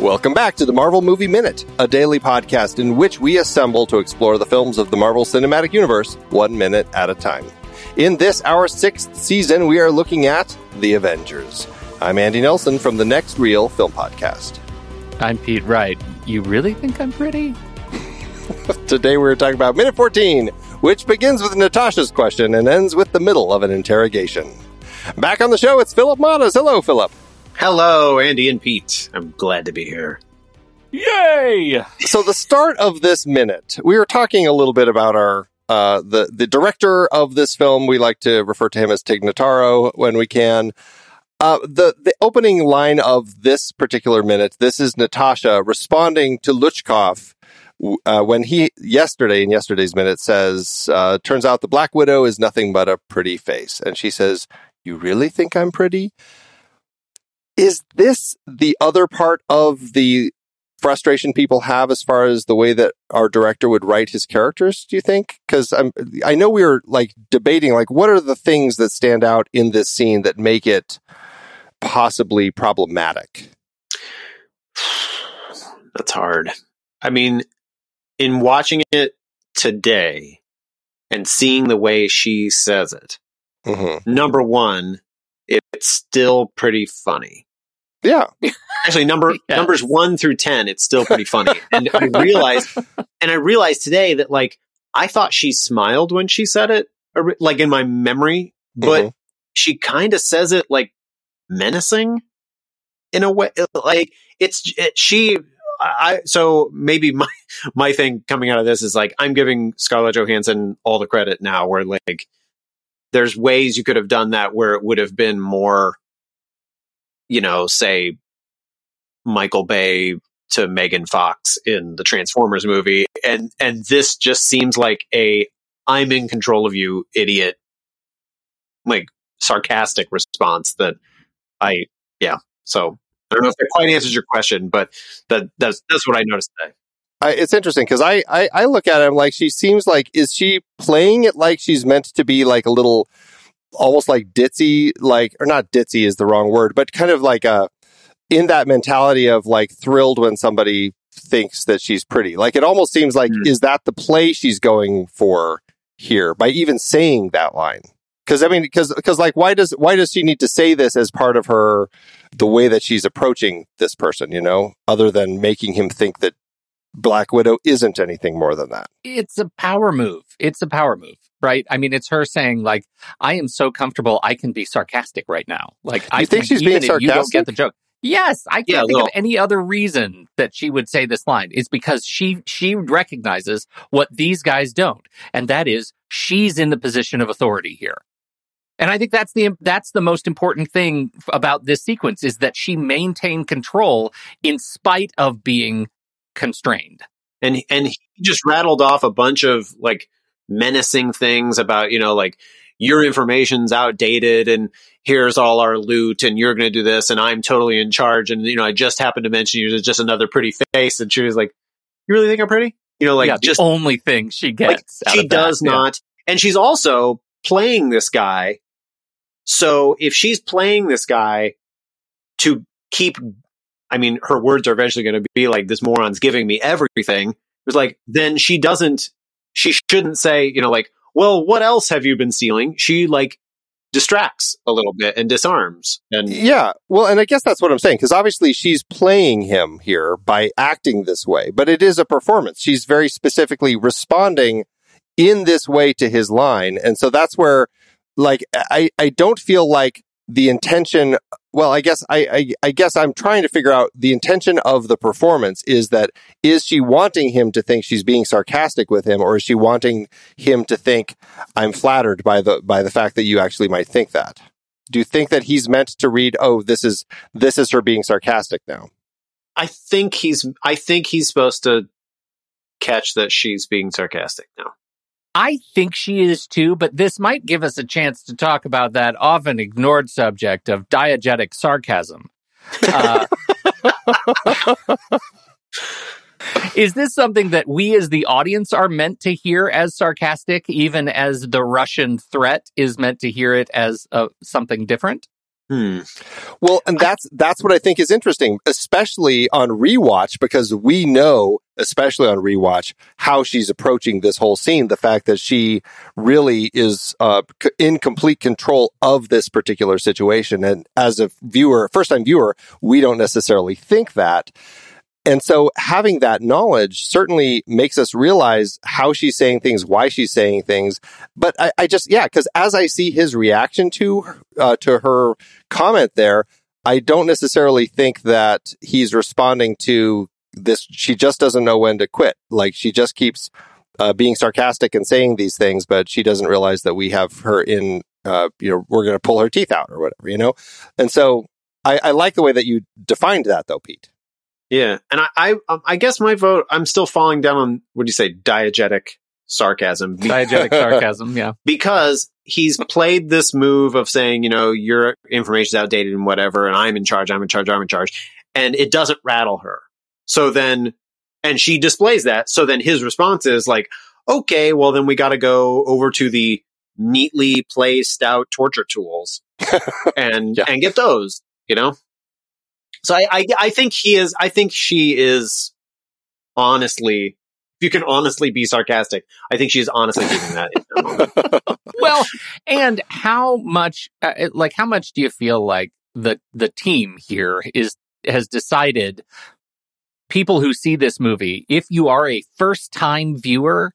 Welcome back to the Marvel Movie Minute, a daily podcast in which we assemble to explore the films of the Marvel Cinematic Universe one minute at a time. In this, our sixth season, we are looking at The Avengers. I'm Andy Nelson from the Next Reel Film Podcast. I'm Pete Wright. You really think I'm pretty? Today we're talking about minute 14, which begins with Natasha's question and ends with the middle of an interrogation. Back on the show, it's Phillip Mottaz. Hello, Philip. Hello, Andy and Pete. I'm glad to be here. Yay! So the start of this minute, we were talking a little bit about our uh, the the director of this film. We like to refer to him as Tig Notaro when we can. Uh, the the opening line of this particular minute, this is Natasha responding to Luchkov uh, when he yesterday in yesterday's minute says, uh, "Turns out the Black Widow is nothing but a pretty face," and she says, "You really think I'm pretty?" Is this the other part of the frustration people have as far as the way that our director would write his characters do you think because i'm i know we were like debating like what are the things that stand out in this scene that make it possibly problematic That's hard. I mean, in watching it today and seeing the way she says it, mm-hmm. number one, it's still pretty funny. Yeah Actually, number Yes. numbers one through ten, it's still pretty funny. and I realized, and I realized today that like I thought she smiled when she said it, or, like in my memory, but Mhm. she kind of says it like menacing in a way. Like it's it, she. I so maybe my my thing coming out of this is like I'm giving Scarlett Johansson all the credit now. Where like there's ways you could have done that where it would have been more, you know, say Michael Bay to Megan Fox in the Transformers movie, and and this just seems like a I'm in control of you, idiot, like sarcastic response that I yeah. So I don't know if that quite answers your question, but that that's that's what I noticed today. I, it's interesting because I, I i look at him like she seems like is she playing it like she's meant to be like a little almost like ditzy like or not ditzy is the wrong word but kind of like a in that mentality of like thrilled when somebody thinks that she's pretty like it almost seems like Hmm. is that the play she's going for here by even saying that line because i mean because because like why does why does she need to say this as part of her the way that she's approaching this person you know other than making him think that black widow isn't anything more than that It's a power move. It's a power move, right? I mean, it's her saying like, "I am so comfortable, I can be sarcastic right now." Like, I think she's being sarcastic. You don't get the joke. Yes, I can't Yeah, think little. of any other reason that she would say this line. It's because she she recognizes what these guys don't, and that is she's in the position of authority here. And I think that's the that's the most important thing about this sequence is that she maintained control in spite of being constrained. and and he just rattled off a bunch of like menacing things about you know like your information's outdated and here's all our loot and you're going to do this and I'm totally in charge and you know I just happened to mention you as just another pretty face and she was like you really think I'm pretty you know like yeah, just only thing she like gets. out she of that. does Yeah. not and she's also playing this guy so if she's playing this guy to keep i mean her words are eventually going to be like this moron's giving me everything it was like then she doesn't she shouldn't say you know like well what else have you been stealing she like distracts a little bit and disarms and Yeah, well, and I guess that's what I'm saying because obviously she's playing him here by acting this way, but it is a performance. She's very specifically responding in this way to his line, and so that's where, like, I I don't feel like the intention. Well, I guess I, I I guess I'm trying to figure out the intention of the performance is that is she wanting him to think she's being sarcastic with him, or is she wanting him to think I'm flattered by the by the fact that you actually might think that? do you think that he's meant to read oh this is this is her being sarcastic now i think he's i think he's supposed to catch that she's being sarcastic now I think she is too, but this might give us a chance to talk about that often ignored subject of diegetic sarcasm. Uh, is this something that we as the audience are meant to hear as sarcastic, even as the Russian threat is meant to hear it as uh, something different? Hmm. Well, and that's that's what I think is interesting, especially on rewatch, because we know, especially on rewatch, how she's approaching this whole scene. The fact that she really is uh, c- in complete control of this particular situation, and as a viewer, first time viewer, we don't necessarily think that. And so having that knowledge certainly makes us realize how she's saying things, why she's saying things. But I, I just, yeah, because as I see his reaction to uh, to her comment there, I don't necessarily think that he's responding to this. She just doesn't know when to quit. Like she just keeps uh, being sarcastic and saying these things, but she doesn't realize that we have her in. Uh, you know, we're going to pull her teeth out or whatever. You know, and so I, I like the way that you defined that, though, Pete. Yeah, and I, I, um, I guess my vote. I'm still falling down on what do you say, diegetic sarcasm, Be- Diegetic sarcasm, yeah. because he's played this move of saying, you know, your information's outdated and whatever, and I'm in charge, I'm in charge, I'm in charge, and it doesn't rattle her. So then, and she displays that. So then his response is like, okay, well then we got to go over to the neatly placed out torture tools and Yeah. and get those, you know. So I, I I think he is. I think she is honestly. If you can honestly be sarcastic, I think she's honestly doing that. in that moment. well, and how much, uh, like, how much do you feel like the the team here is has decided? People who see this movie, if you are a first time viewer,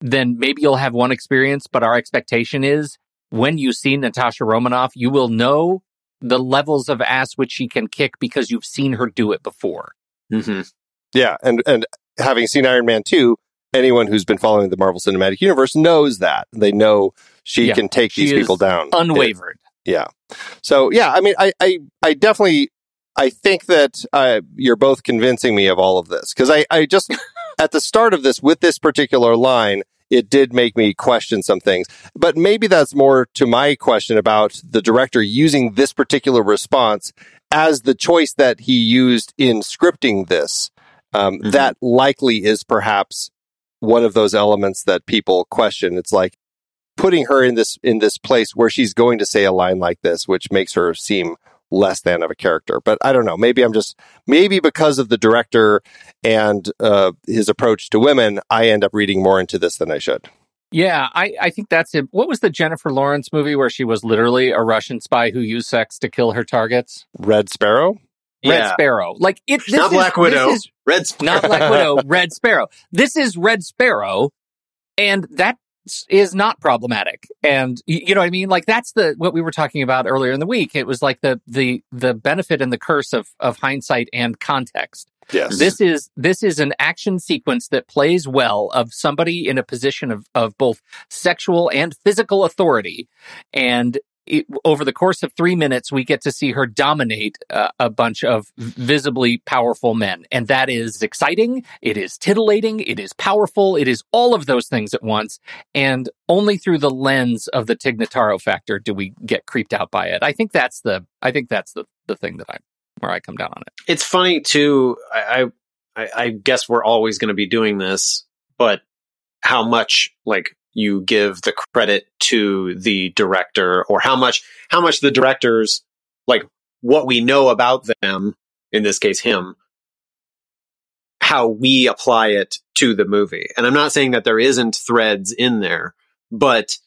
then maybe you'll have one experience. But our expectation is when you see Natasha Romanoff, you will know the levels of ass which she can kick because you've seen her do it before. Mhm. Yeah, and and having seen Iron Man two, anyone who's been following the Marvel Cinematic Universe knows that they know she Yeah, can take she these people down. Unwavered. Yeah. So yeah, I mean, I I, I definitely I think that uh, you're both convincing me of all of this because I I just at the start of this with this particular line. It did make me question some things, but maybe that's more to my question about the director using this particular response as the choice that he used in scripting this. Um, Mhm. That likely is perhaps one of those elements that people question. It's like putting her in this in this place where she's going to say a line like this, which makes her seem less than of a character. But I don't know. Maybe I'm just maybe because of the director and uh, his approach to women, I end up reading more into this than I should. Yeah, I, I think that's it. What was the Jennifer Lawrence movie where she was literally a Russian spy who used sex to kill her targets? Red Sparrow. Red Yeah. Sparrow. Like it. This Not is, Black Widow. This is Red Sp- not Black Widow. Red Sparrow. This is Red Sparrow, and that is not problematic. And you know what I mean? Like that's the what we were talking about earlier in the week. It was like the the the benefit and the curse of of hindsight and context. Yes. This is this is an action sequence that plays well of somebody in a position of of both sexual and physical authority, and it, over the course of three minutes, we get to see her dominate uh, a bunch of visibly powerful men, and that is exciting. It is titillating. It is powerful. It is all of those things at once, and only through the lens of the Tig Notaro factor do we get creeped out by it. I think that's the I think that's the the thing that I where I come down on it. it's funny too. I, I, I guess we're always going to be doing this, but how much like you give the credit to the director, or how much how much the directors like what we know about them, in this case him, how we apply it to the movie. And I'm not saying that there isn't threads in there, but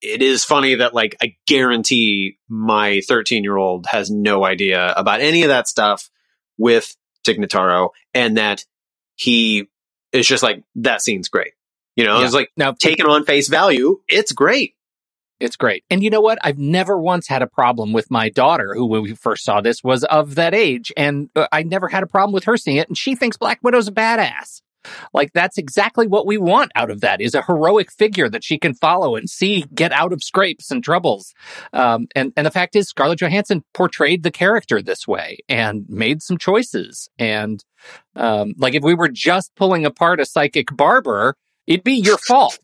it is funny that like I guarantee my 13 year old has no idea about any of that stuff with Tig Notaro and that he is just like, that scene's great. You know, Yeah. it's like Now, taken on face value. It's great. It's great. And you know what? I've never once had a problem with my daughter, who when we first saw this was of that age. And uh, I never had a problem with her seeing it. And she thinks Black Widow's a badass. Like that's exactly what we want out of that is a heroic figure that she can follow and see get out of scrapes and troubles. Um, and, and the fact is Scarlett Johansson portrayed the character this way and made some choices. And, um, like if we were just pulling apart a psychic barber, it'd be your fault.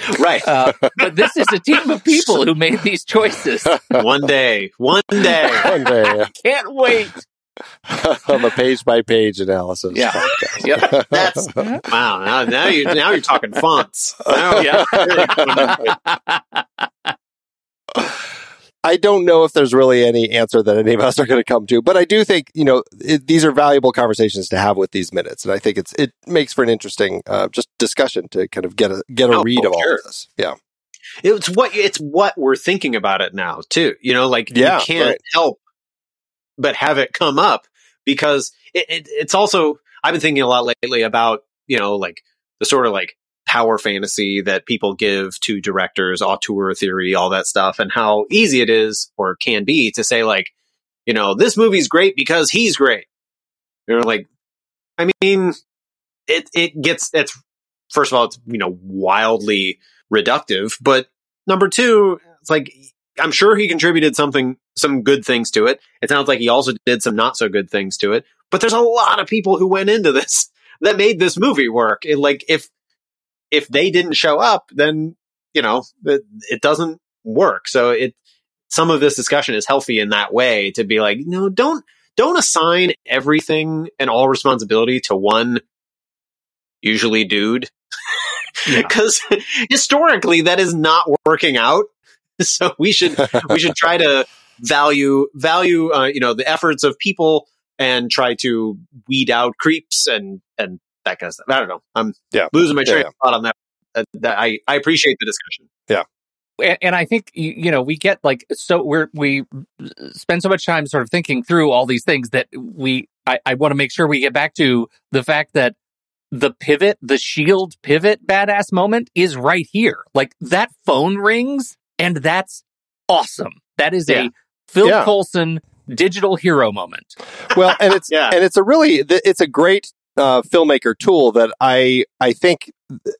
Right. Uh, but this is a team of people who made these choices. one day, one day. One day Can't wait. on the page by page analysis. Yeah. podcast. Yep. That's wow. Now, now you now you're talking fonts. Now, Yeah. really going into it. I don't know if there's really any answer that any of us are going to come to, but I do think you know it, these are valuable conversations to have with these minutes, and I think it's it makes for an interesting uh, just discussion to kind of get a get a Oh, read of all of this. Yeah, it's what it's what we're thinking about it now too. You know, like Yeah, you can't right. help but have it come up because it, it, it's also I've been thinking a lot lately about you know like the sort of like power fantasy that people give to directors, auteur theory, all that stuff, and how easy it is or can be to say like, you know, this movie's great because he's great. You know, like, I mean, it it gets it's first of all, it's you know wildly reductive, but number two, it's like I'm sure he contributed something, some good things to it. It sounds like he also did some not so good things to it. But there's a lot of people who went into this that made this movie work. It, like if if they didn't show up, then you know it, it doesn't work. So it some of this discussion is healthy in that way to be like, no, don't don't assign everything and all responsibility to one usually dude Yeah. because historically that is not working out so we should we should try to value value uh, you know the efforts of people and try to weed out creeps and and that kind of stuff i don't know i'm Yeah. losing my train yeah. of thought on that, uh, that i i appreciate the discussion and, and I think you, you know we get like so we're we spend so much time sort of thinking through all these things that we I, I want to make sure we get back to the fact that the pivot, the shield pivot badass moment is right here. Like that phone rings and that's awesome. That is Yeah. a Phil Yeah. Coulson digital hero moment. well, and it's Yeah. and it's a really it's a great uh, filmmaker tool that I I think th-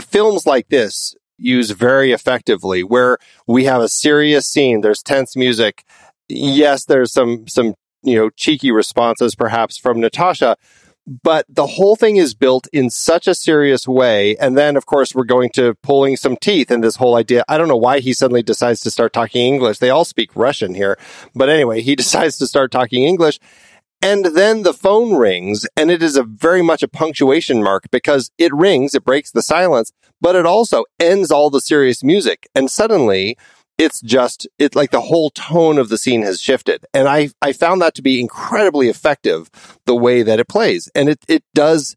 films like this use very effectively where we have a serious scene there's tense music. Yes there's some some you know cheeky responses perhaps from Natasha but the whole thing is built in such a serious way. And then of course we're going to pulling some teeth in this whole idea. I don't know why he suddenly decides to start talking english. They all speak russian here. But anyway he decides to start talking english and then the phone rings and it is a very much a punctuation mark because it rings it breaks the silence but it also ends all the serious music. And suddenly it's just it's like the whole tone of the scene has shifted. And i i found that to be incredibly effective the way that it plays. And it it does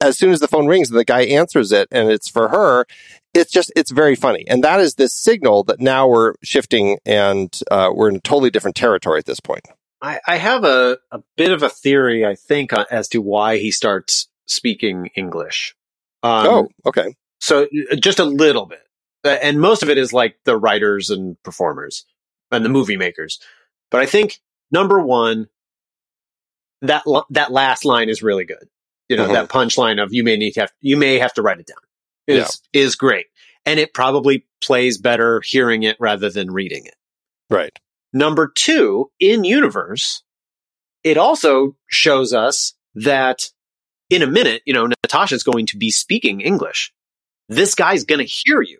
as soon as the phone rings and the guy answers it and it's for her it's just it's very funny. And that is this signal that now we're shifting and uh, we're in a totally different territory at this point i i have a a bit of a theory i think as to why he starts speaking english um, oh okay So uh, just a little bit. Uh, And most of it is like the writers and performers and the movie makers. But I think number one, that that last line is really good. You know, Mhm. that punchline of you may need to have you may have to write it down is is great. And it probably plays better hearing it rather than reading it. right Number two, in universe, it also shows us that in a minute, you know, Natasha's going to be speaking English. This guy's going to hear you.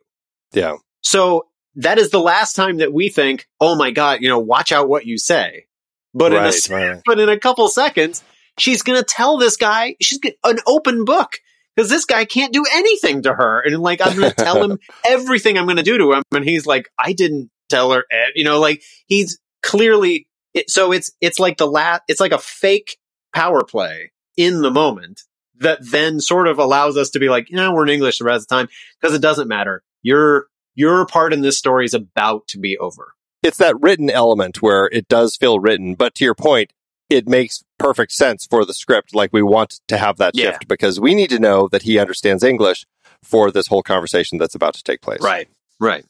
yeah So that is the last time that we think, oh my God, you know, watch out what you say. But in a, right, but in a couple seconds, she's going to tell this guy, she's an open book because this guy can't do anything to her. And like, I'm going to tell him everything I'm going to do to him. And he's like, I didn't tell her, eh," you know, like he's clearly, it, so it's, it's like the last, it's like a fake power play in the moment that then sort of allows us to be like, you know, we're in English the rest of the time because it doesn't matter. Your, your part in this story is about to be over. it's that written element where it does feel written, but to your point, it makes perfect sense for the script. Like we want to have that Yeah. shift because we need to know that he understands English for this whole conversation that's about to take place. Right. Right.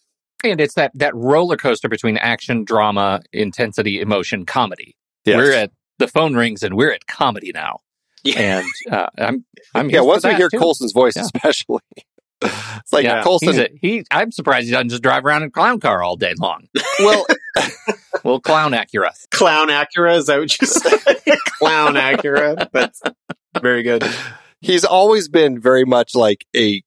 And it's that that roller coaster between action, drama, intensity, emotion, comedy. Yes. We're at the phone rings and we're at comedy now. Yeah. And uh, I'm I'm yeah. Once we hear too. Coulson's voice, Yeah. especially, it's like yeah, Coulson. a, he. I'm surprised he doesn't just drive around in a clown car all day long. well, well, clown Acura. Clown Acura. Is that what you said? Clown Acura. That's very good. he's always been very much like a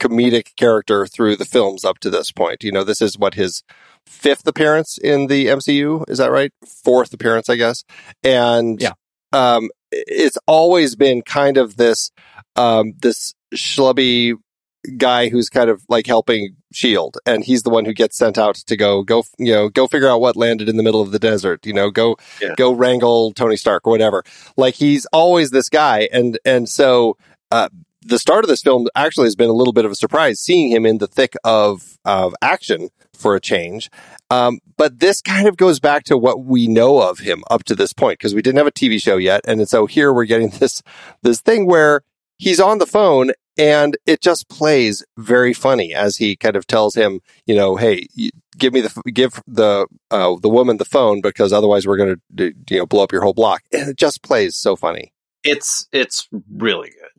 comedic character through the films up to this point. You know, this is what his fifth appearance in the MCU. Is that right? Fourth appearance, I guess. And Yeah. um, it's always been kind of this um, this schlubby guy who's kind of like helping Shield, and he's the one who gets sent out to go go you know go figure out what landed in the middle of the desert. You know, go Yeah. go wrangle Tony Stark or whatever. Like he's always this guy, and and so uh, the start of this film actually has been a little bit of a surprise, seeing him in the thick of of action for a change. Um, but this kind of goes back to what we know of him up to this point because we didn't have a TV show yet, and so here we're getting this this thing where he's on the phone and it just plays very funny as he kind of tells him, you know, hey, give me the give the uh, the woman the phone because otherwise we're going to you know blow up your whole block, and it just plays so funny. it's it's really good.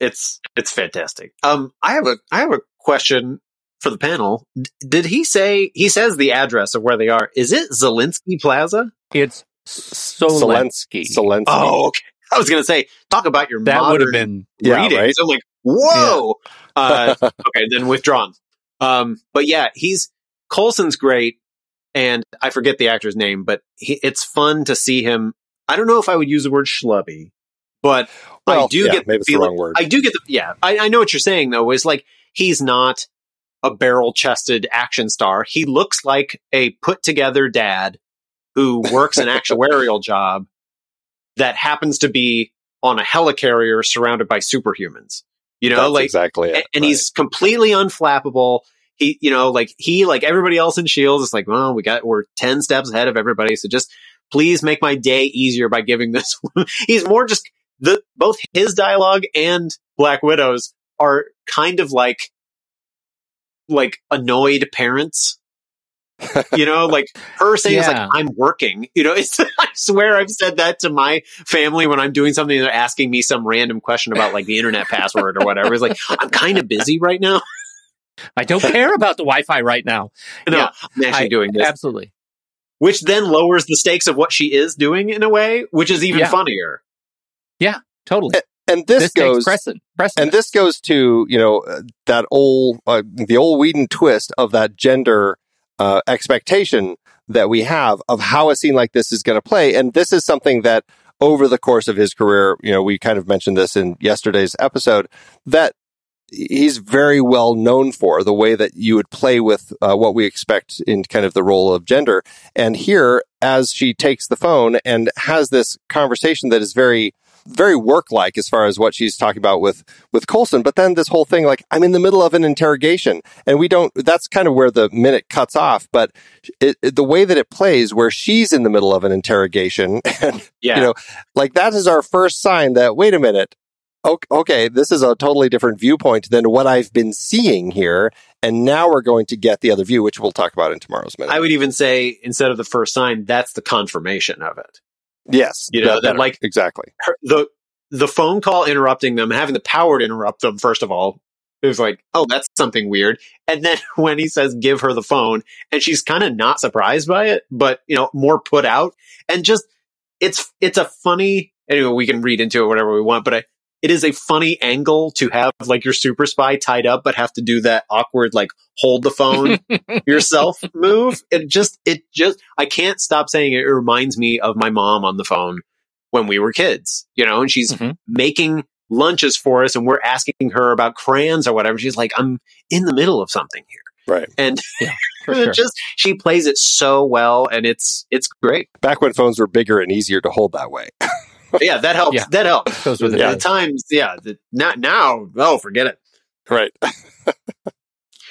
It's it's fantastic. Um, I have a I have a question for the panel. D- did he say he says the address of where they are? Is it Zelensky Plaza? It's Solensky. Zelensky. Oh, okay. I was gonna say talk about your that would have modern been Yeah, readings. right? I'm like, whoa. Uh, okay, then withdrawn. Um, but yeah, he's Coulson's great, and I forget the actor's name, but he, it's fun to see him. I don't know if I would use the word schlubby, but I do yeah, get maybe the it's the feeling. wrong word. I do get the yeah. I, I know what you're saying though. Is like he's not a barrel chested action star. He looks like a put together dad who works an actuarial job that happens to be on a helicarrier surrounded by superhumans. You know, That's like exactly it. and, and right. he's completely unflappable. He, you know, like he, like everybody else in Shields, is like, well, we got, we're 10 steps ahead of everybody. So just please make my day easier by giving this. He's more just the, both his dialogue and Black Widow's are kind of like, like annoyed parents. you know, like her saying it's Yeah. like, I'm working. You know, it's, I swear I've said that to my family when I'm doing something. They're asking me some random question about like the internet password or whatever. It's like, I'm kind of busy right now. I don't care about the Wi-Fi right now. No, Yeah. I'm actually I- doing this, Absolutely. which then lowers the stakes of what she is doing in a way, which is even Yeah. funnier. Yeah, totally. and this, This, goes precedent. precedent. and this goes to you know uh, that old uh, the old Whedon twist of that gender uh, expectation that we have of how a scene like this is going to play, and this is something that over the course of his career, you know, we kind of mentioned this in yesterday's episode that he's very well known for the way that you would play with uh, what we expect in kind of the role of gender. And here, as she takes the phone and has this conversation that is very, very work like as far as what she's talking about with with Coulson. But then this whole thing, like I'm in the middle of an interrogation, and we don't. That's kind of where the minute cuts off. But it, it- the way that it plays, where she's in the middle of an interrogation, and Yeah. you know, like that is our first sign that wait a minute. Okay, okay, this is a totally different viewpoint than what I've been seeing here, and now we're going to get the other view, which we'll talk about in tomorrow's minute. I would even say instead of the first sign, that's the confirmation of it. Yes, You know, that, like- exactly. Her, the the phone call interrupting them, having the power to interrupt them. First of all, it was like, oh, that's something weird. And then when he says, "Give her the phone," and she's kind of not surprised by it, but you know, more put out, and just it's it's a funny. Anyway, we can read into it whatever we want, but I, it is a funny angle to have like your super spy tied up, but have to do that awkward like hold the phone yourself move. It just, it just, I can't stop saying it. It reminds me of my mom on the phone when we were kids, you know, and she's Mhm. making lunches for us and we're asking her about crayons or whatever. She's like, I'm in the middle of something here. Right. And For it sure. just, she plays it so well and it's, it's great. Back when phones were bigger and easier to hold that way. yeah, that helps. Yeah. That helps. Goes with At the times, yeah. The, not now. Oh, forget it. right.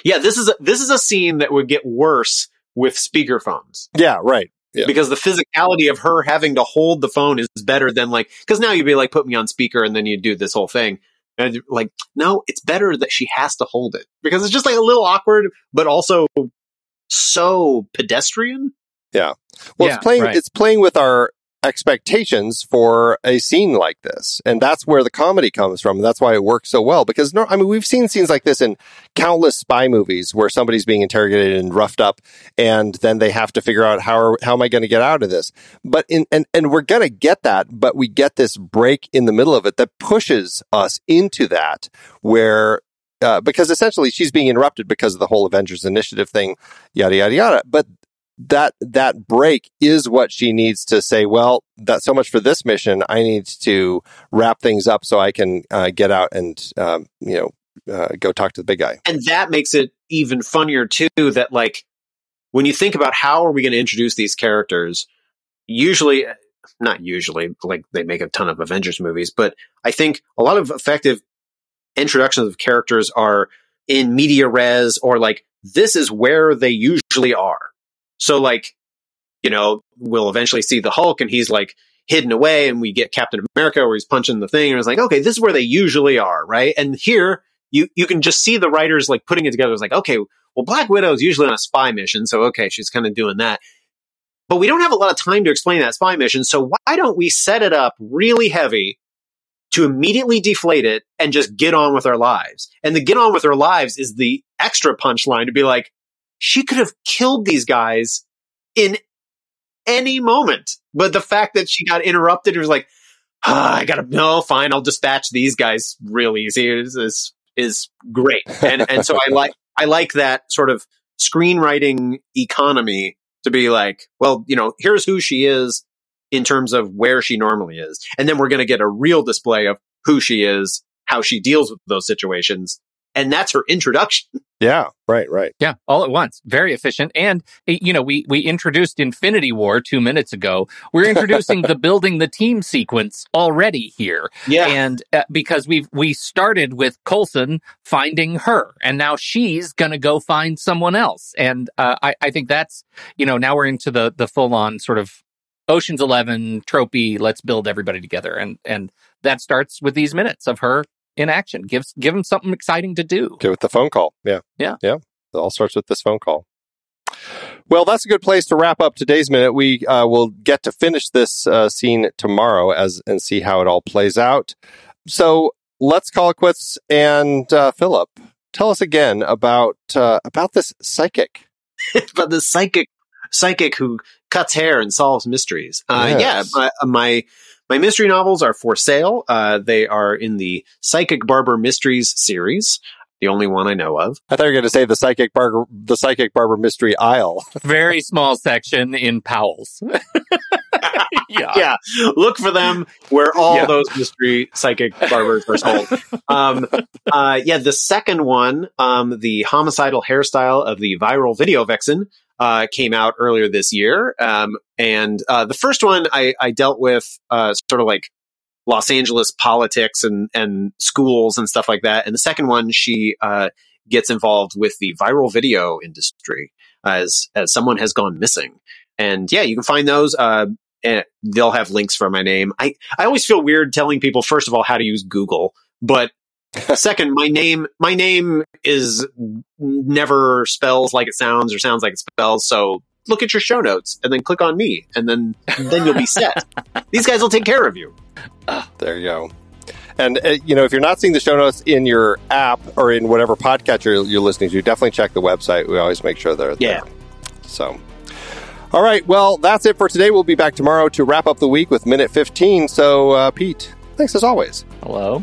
Yeah, this is a, this is a scene that would get worse with speakerphones. Yeah. Right. Yeah. because the physicality of her having to hold the phone is better than like because now you'd be like put me on speaker and then you do this whole thing and like no it's better that she has to hold it because it's just like a little awkward but also so pedestrian Yeah. Well, Yeah, it's playing. right. It's playing with our expectations for a scene like this, and that's where the comedy comes from. And that's why it works so well. Because no, I mean, we've seen scenes like this in countless spy movies where somebody's being interrogated and roughed up, and then they have to figure out how are, how am I going to get out of this. But in and and we're going to get that, but we get this break in the middle of it that pushes us into that where. Uh, because essentially she's being interrupted because of the whole Avengers Initiative thing, yada yada yada. But that that break is what she needs to say well that's so much for this mission i need to wrap things up so i can uh, get out and um, you know uh, go talk to the big guy. And that makes it even funnier too. That like when you think about how are we going to introduce these characters, usually, not usually, like they make a ton of Avengers movies, but I think a lot of effective introductions of characters are in media res or like this is where they usually are. So like, you know, we'll eventually see the Hulk and he's like hidden away and we get Captain America where he's punching the thing and it's like, okay, this is where they usually are, right? And here you you can just see the writers like putting it together. It's like, okay, well, Black Widow is usually on a spy mission, so okay, she's kind of doing that. But we don't have a lot of time to explain that spy mission, so why don't we set it up really heavy to immediately deflate it and just get on with our lives? And the get on with our lives is the extra punchline to be like, she could have killed these guys in any moment. But the fact that she got interrupted, was like, ah, I gotta, no, fine, I'll dispatch these guys real easy. Is, is, is great. And, and so I like, I like that sort of screenwriting economy to be like, well, you know, here's who she is in terms of where she normally is. And then we're going to get a real display of who she is, how she deals with those situations. And that's her introduction. Yeah, right, right. Yeah, all at once. Very efficient. And, eh, you know, we, we introduced Infinity War two minutes ago. We're introducing the building the team sequence already here. Yeah. And uh, because we've, we started with Coulson finding her and now she's going to go find someone else. And, uh, I, I think that's, you know, now we're into the, the full on sort of Ocean's 11 tropey. Let's build everybody together. And, and that starts with these minutes of her in action. Give give them something exciting to do. Get with the phone call. Yeah. Yeah. Yeah. It all starts with this phone call. Well, that's a good place to wrap up today's minute. We uh, will get to finish this uh, scene tomorrow as and see how it all plays out. So let's call it quits. And uh, Phillip, tell us again about uh, about this psychic. about the psychic psychic who cuts hair and solves mysteries. Uh, Yes. Yeah, my, my my mystery novels are for sale. Uh, they are in the Psychic Barber Mysteries series, the only one I know of. I thought you were going to say the psychic barber, the psychic barber mystery aisle. Very small section in Powell's. yeah. yeah, look for them where all Yeah. those mystery psychic barbers are sold. Um, uh, yeah, the second one, um, the homicidal hairstyle of the viral video vixen, uh, came out earlier this year. Um, and uh, the first one I, I dealt with uh, sort of like Los Angeles politics and and schools and stuff like that. And the second one, she uh, gets involved with the viral video industry as as someone has gone missing. And yeah, you can find those. Uh, and they'll have links for my name. I, I always feel weird telling people, first of all, how to use Google, but second, my name, my name is never spells like it sounds or sounds like it spells. So look at your show notes and then click on me and then, then you'll be set. These guys will take care of you. There you go. And uh, you know, if you're not seeing the show notes in your app or in whatever podcatcher you're listening to, definitely check the website. We always make sure they're Yeah. there. So, all right. Well, that's it for today. We'll be back tomorrow to wrap up the week with minute 15. So, uh, Pete, thanks as always. Hello?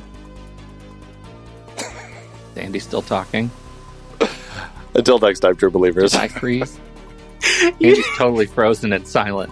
Andy's still talking. Until next time, true believers. Did I freeze? Andy's totally frozen and silent.